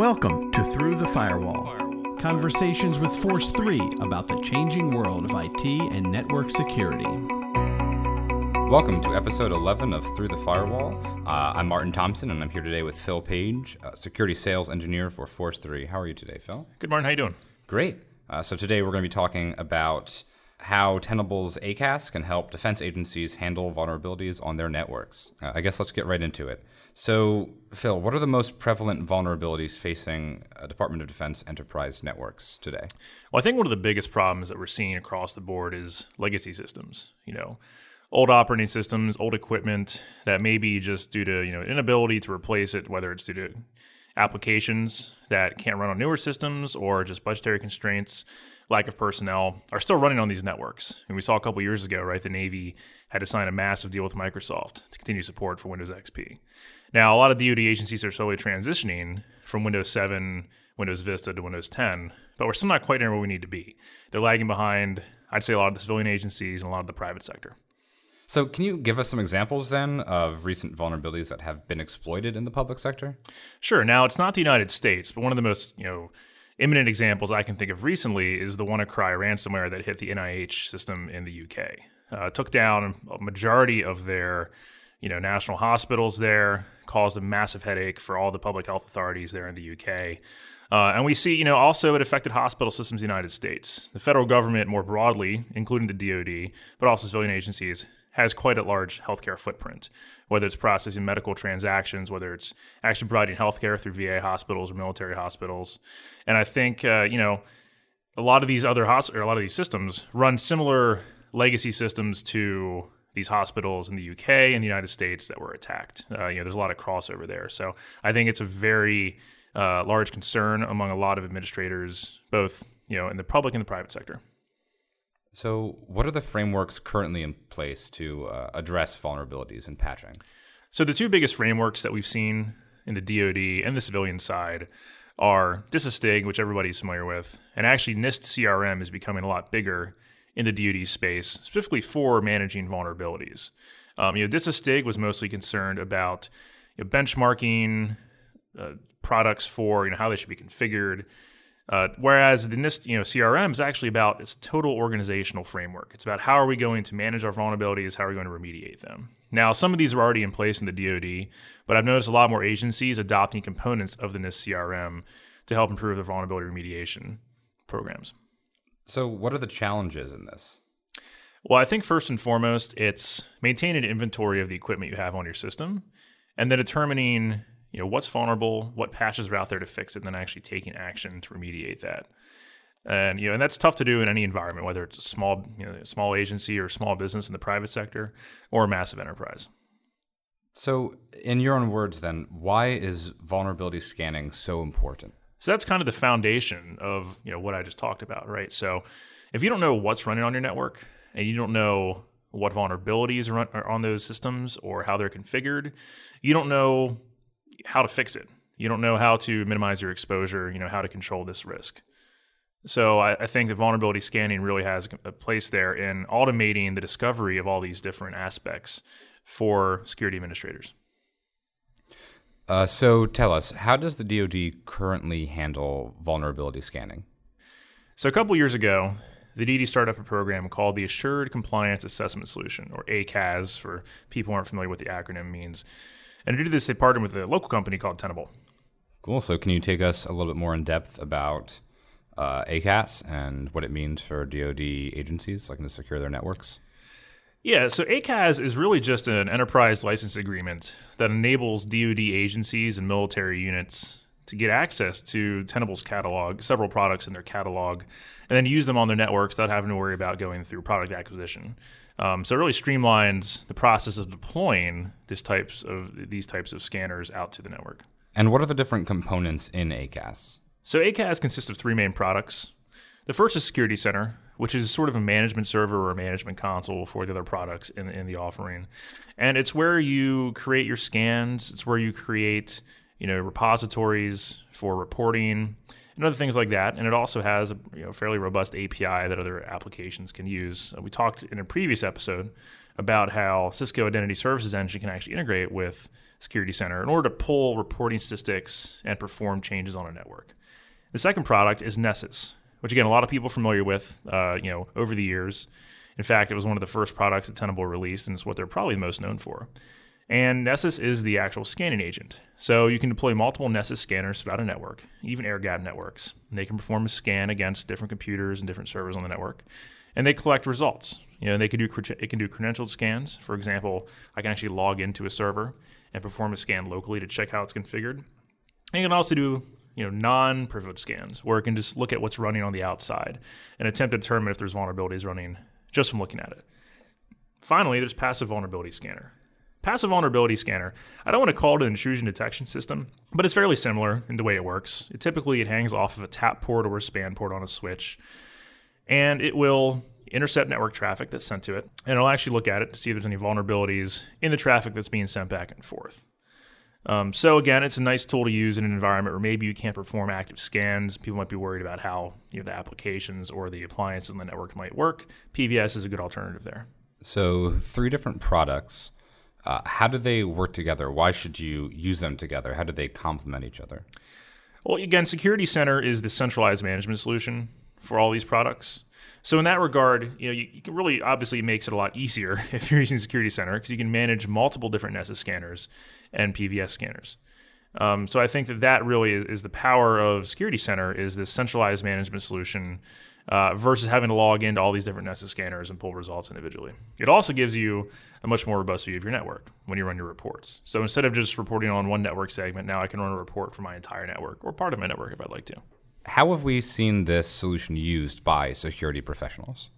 Welcome to Through the Firewall. Conversations with Force 3 about the changing world of IT and network security. Welcome to episode 11 of Through the Firewall. Uh, I'm Martin Thompson, and I'm here today with Phil Page, uh, security sales engineer for Force 3. How are you today, Phil? Good morning. How you doing? Great. Uh, so today we're going to be talking about how Tenable's ACAS can help defense agencies handle vulnerabilities on their networks. Uh, I guess let's get right into it. So, Phil, what are the most prevalent vulnerabilities facing uh, Department of Defense enterprise networks today? Well, I think one of the biggest problems that we're seeing across the board is legacy systems. You know, old operating systems, old equipment that may be just due to you know inability to replace it, whether it's due to applications that can't run on newer systems or just budgetary constraints lack of personnel are still running on these networks. And we saw a couple years ago, right, the Navy had to sign a massive deal with Microsoft to continue support for Windows XP. Now, a lot of DoD agencies are slowly transitioning from Windows 7, Windows Vista to Windows 10, but we're still not quite near where we need to be. They're lagging behind, I'd say, a lot of the civilian agencies and a lot of the private sector. So, can you give us some examples then of recent vulnerabilities that have been exploited in the public sector? Sure. Now, it's not the United States, but one of the most, you know, imminent examples I can think of recently is the WannaCry ransomware that hit the NIH system in the UK. Uh, took down a majority of their, you know, national hospitals there, caused a massive headache for all the public health authorities there in the UK. Uh, and we see, you know, also it affected hospital systems in the United States. The federal government, more broadly, including the DoD, but also civilian agencies, has quite a large healthcare footprint, whether it's processing medical transactions, whether it's actually providing healthcare through VA hospitals or military hospitals. And I think, uh, you know, a lot of these other hospitals, a lot of these systems run similar legacy systems to these hospitals in the UK and the United States that were attacked. Uh, you know, there's a lot of crossover there. So I think it's a very uh, large concern among a lot of administrators, both you know in the public and the private sector. So, what are the frameworks currently in place to uh, address vulnerabilities and patching? So, the two biggest frameworks that we've seen in the DoD and the civilian side are DISA STIG, which everybody's familiar with, and actually NIST CRM is becoming a lot bigger in the DoD space, specifically for managing vulnerabilities. Um, you know, DISA STIG was mostly concerned about you know, benchmarking uh, products for you know how they should be configured uh, whereas the NIST, you know, CRM is actually about its total organizational framework. It's about how are we going to manage our vulnerabilities, how are we going to remediate them. Now, some of these are already in place in the DoD, but I've noticed a lot more agencies adopting components of the NIST CRM to help improve their vulnerability remediation programs. So, what are the challenges in this? Well, I think first and foremost, it's maintaining an inventory of the equipment you have on your system, and then determining you know what's vulnerable, what patches are out there to fix it, and then actually taking action to remediate that. And you know, and that's tough to do in any environment, whether it's a small, you know, small agency or small business in the private sector or a massive enterprise. So, in your own words, then, why is vulnerability scanning so important? So that's kind of the foundation of you know what I just talked about, right? So, if you don't know what's running on your network and you don't know what vulnerabilities are on those systems or how they're configured, you don't know how to fix it. You don't know how to minimize your exposure, you know, how to control this risk. So I, I, think that vulnerability scanning really has a place there in automating the discovery of all these different aspects for security administrators. Uh, so tell us, how does the DoD currently handle vulnerability scanning? So a couple years ago, the DoD started up a program called the Assured Compliance Assessment Solution, or ACAS for people who aren't familiar with the acronym means. And to do this, they partnered with a local company called Tenable. Cool. So, can you take us a little bit more in depth about uh, ACAS and what it means for DoD agencies looking to secure their networks? Yeah, so ACAS is really just an enterprise license agreement that enables DoD agencies and military units to get access to Tenable's catalog, several products in their catalog, and then use them on their networks without having to worry about going through product acquisition. Um, so it really streamlines the process of deploying these types of these types of scanners out to the network. And what are the different components in ACAS? So ACAS consists of three main products. The first is Security Center, which is sort of a management server or a management console for the other products in, in the offering. And it's where you create your scans. It's where you create, you know, repositories for reporting and other things like that. And it also has a you know, fairly robust API that other applications can use. Uh, we talked in a previous episode about how Cisco Identity Services Engine can actually integrate with Security Center in order to pull reporting statistics and perform changes on a network. The second product is Nessus, which again a lot of people are familiar with, uh, you know, over the years. In fact, it was one of the first products that Tenable released, and it's what they're probably most known for. And Nessus is the actual scanning agent. So you can deploy multiple Nessus scanners throughout a network, even air gap networks. And they can perform a scan against different computers and different servers on the network, and they collect results. You know, they can do it can do credentialed scans. For example, I can actually log into a server and perform a scan locally to check how it's configured. And you can also do you know non-privileged scans where it can just look at what's running on the outside and attempt to determine if there's vulnerabilities running just from looking at it. Finally, there's passive vulnerability scanner. Passive vulnerability scanner. I don't want to call it an intrusion detection system, but it's fairly similar in the way it works. It typically it hangs off of a tap port or a span port on a switch, and it will intercept network traffic that's sent to it, and it'll actually look at it to see if there's any vulnerabilities in the traffic that's being sent back and forth. Um, so again, it's a nice tool to use in an environment where maybe you can't perform active scans. People might be worried about how you know, the applications or the appliances in the network might work. PVS is a good alternative there. So three different products. Uh, how do they work together? Why should you use them together? How do they complement each other? Well, again, Security Center is the centralized management solution for all these products. So in that regard, you know, you, you, can really obviously makes it a lot easier if you're using Security Center because you can manage multiple different Nessus scanners and PVS scanners. Um, so I think that that really is, is, the power of Security Center is this centralized management solution uh, versus having to log into all these different Nessus scanners and pull results individually. It also gives you a much more robust view of your network when you run your reports. So instead of just reporting on one network segment, now I can run a report for my entire network or part of my network if I'd like to. How have we seen this solution used by security professionals?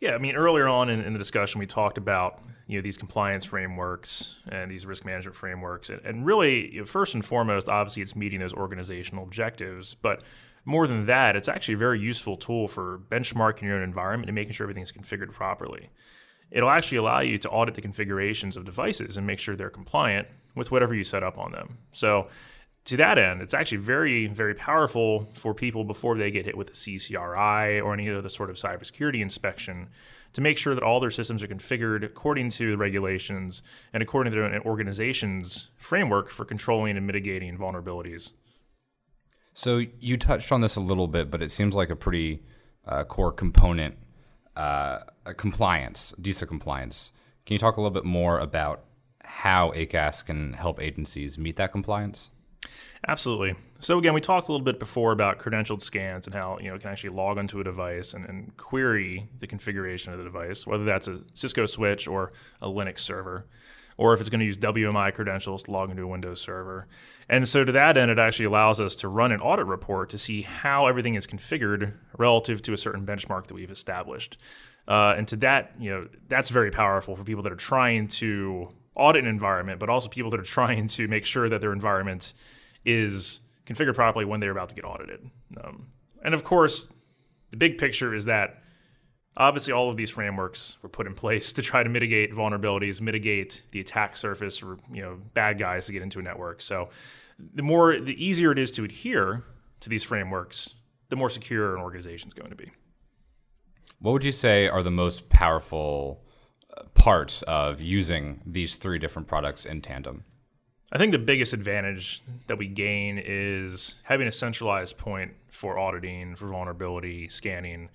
Yeah, I mean, earlier on in, in, the discussion, we talked about you know these compliance frameworks and these risk management frameworks, and, and really, you know, first and foremost, obviously, it's meeting those organizational objectives. But more than that, it's actually a very useful tool for benchmarking your own environment and making sure everything's configured properly. It'll actually allow you to audit the configurations of devices and make sure they're compliant with whatever you set up on them. So to that end, it's actually very, very powerful for people before they get hit with a CCRI or any other sort of cybersecurity inspection to make sure that all their systems are configured according to the regulations and according to their organization's framework for controlling and mitigating vulnerabilities. So you touched on this a little bit, but it seems like a pretty uh, core component uh, compliance, DISA compliance. Can you talk a little bit more about how ACAS can help agencies meet that compliance? Absolutely. So again, we talked a little bit before about credentialed scans and how you know it can actually log onto a device and, and query the configuration of the device, whether that's a Cisco switch or a Linux server, or if it's going to use WMI credentials to log into a Windows server. And so to that end, it actually allows us to run an audit report to see how everything is configured relative to a certain benchmark that we've established. Uh, and to that, you know, that's very powerful for people that are trying to audit an environment, but also people that are trying to make sure that their environment is configured properly when they're about to get audited. Um, and of course, the big picture is that obviously all of these frameworks were put in place to try to mitigate vulnerabilities, mitigate the attack surface or you know bad guys to get into a network. So the more the easier it is to adhere to these frameworks, the more secure an organization is going to be. What would you say are the most powerful parts of using these three different products in tandem? I think the biggest advantage that we gain is having a centralized point for auditing, for vulnerability, scanning,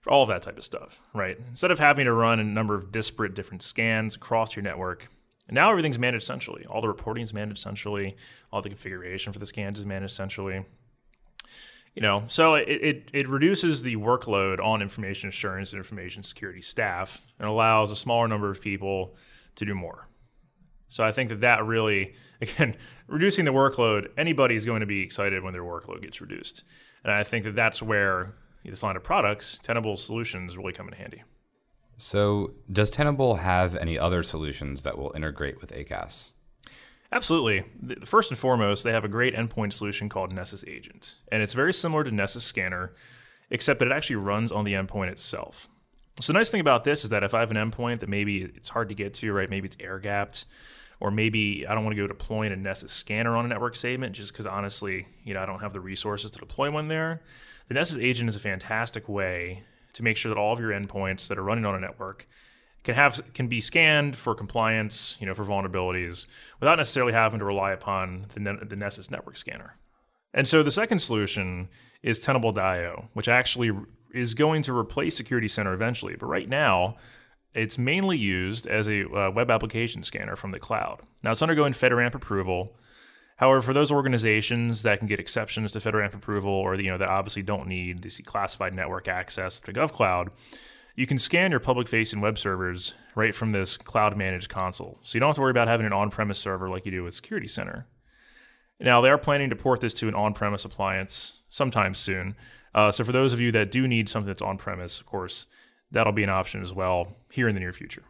for all of that type of stuff, right? Instead of having to run a number of disparate different scans across your network, now everything's managed centrally. All the reporting is managed centrally. All the configuration for the scans is managed centrally. You know, so it, it, it reduces the workload on information assurance and information security staff and allows a smaller number of people to do more, so I think that that really, again, reducing the workload, anybody is going to be excited when their workload gets reduced. And I think that that's where this line of products, Tenable solutions, really come in handy. So, does Tenable have any other solutions that will integrate with ACAS? Absolutely. First and foremost, they have a great endpoint solution called Nessus Agent. And it's very similar to Nessus Scanner, except that it actually runs on the endpoint itself. So, the nice thing about this is that if I have an endpoint that maybe it's hard to get to, right? Maybe it's air gapped, or maybe I don't want to go deploying a Nessus scanner on a network segment just because honestly, you know, I don't have the resources to deploy one there. The Nessus agent is a fantastic way to make sure that all of your endpoints that are running on a network can have can be scanned for compliance, you know, for vulnerabilities, without necessarily having to rely upon the, the Nessus network scanner. And so the second solution is Tenable.io, which actually is going to replace Security Center eventually. But right now, it's mainly used as a uh, web application scanner from the cloud. Now it's undergoing FedRAMP approval. However, for those organizations that can get exceptions to FedRAMP approval, or you know that obviously don't need the classified network access to GovCloud, you can scan your public-facing web servers right from this cloud-managed console. So you don't have to worry about having an on-premise server like you do with Security Center. Now they are planning to port this to an on-premise appliance sometime soon. Uh, so for those of you that do need something that's on-premise, of course, that'll be an option as well here in the near future.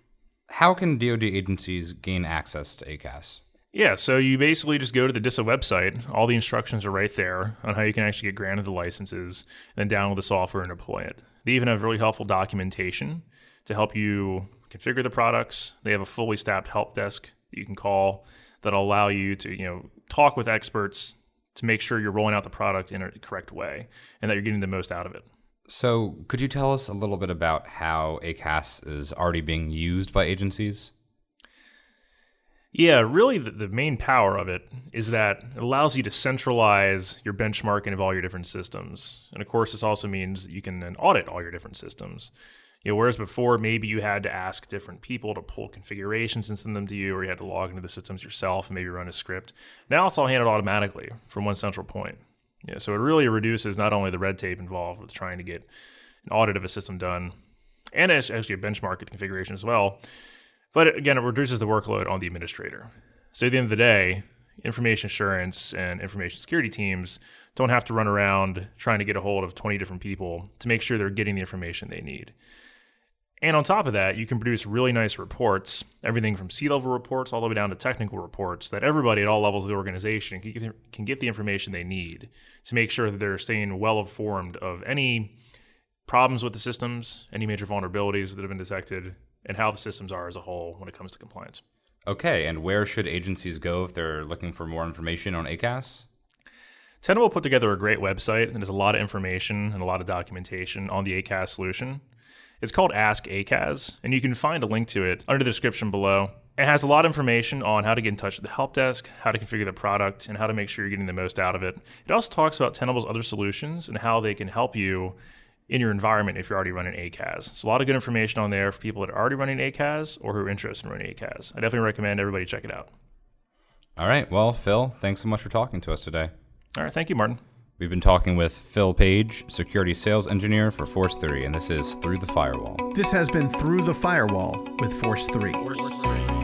How can DoD agencies gain access to ACAS? Yeah, so you basically just go to the DISA website. All the instructions are right there on how you can actually get granted the licenses and then download the software and deploy it. They even have really helpful documentation to help you configure the products. They have a fully staffed help desk that you can call that'll allow you to, you know, talk with experts to make sure you're rolling out the product in a correct way and that you're getting the most out of it. So, could you tell us a little bit about how ACAS is already being used by agencies? Yeah, really, the, the, main power of it is that it allows you to centralize your benchmarking of all your different systems. And of course, this also means that you can then audit all your different systems. You know, whereas before, maybe you had to ask different people to pull configurations and send them to you, or you had to log into the systems yourself and maybe run a script. Now it's all handled automatically from one central point. Yeah, so it really reduces not only the red tape involved with trying to get an audit of a system done, and actually a benchmark configuration as well. But again, it reduces the workload on the administrator. So at the end of the day, information assurance and information security teams don't have to run around trying to get a hold of 20 different people to make sure they're getting the information they need. And on top of that, you can produce really nice reports, everything from C level reports all the way down to technical reports that everybody at all levels of the organization can get, can get the information they need to make sure that they're staying well informed of any problems with the systems, any major vulnerabilities that have been detected, and how the systems are as a whole when it comes to compliance. Okay, and where should agencies go if they're looking for more information on ACAS? Tenable put together a great website and there's a lot of information and a lot of documentation on the ACAS solution. It's called Ask ACAS, and you can find a link to it under the description below. It has a lot of information on how to get in touch with the help desk, how to configure the product, and how to make sure you're getting the most out of it. It also talks about Tenable's other solutions and how they can help you in your environment if you're already running ACAS. So a lot of good information on there for people that are already running ACAS or who are interested in running ACAS. I definitely recommend everybody check it out. All right. Well, Phil, thanks so much for talking to us today. All right. Thank you, Martin. We've been talking with Phil Page, Security Sales Engineer for Force 3, and this is Through the Firewall. This has been Through the Firewall with Force 3. Force 3.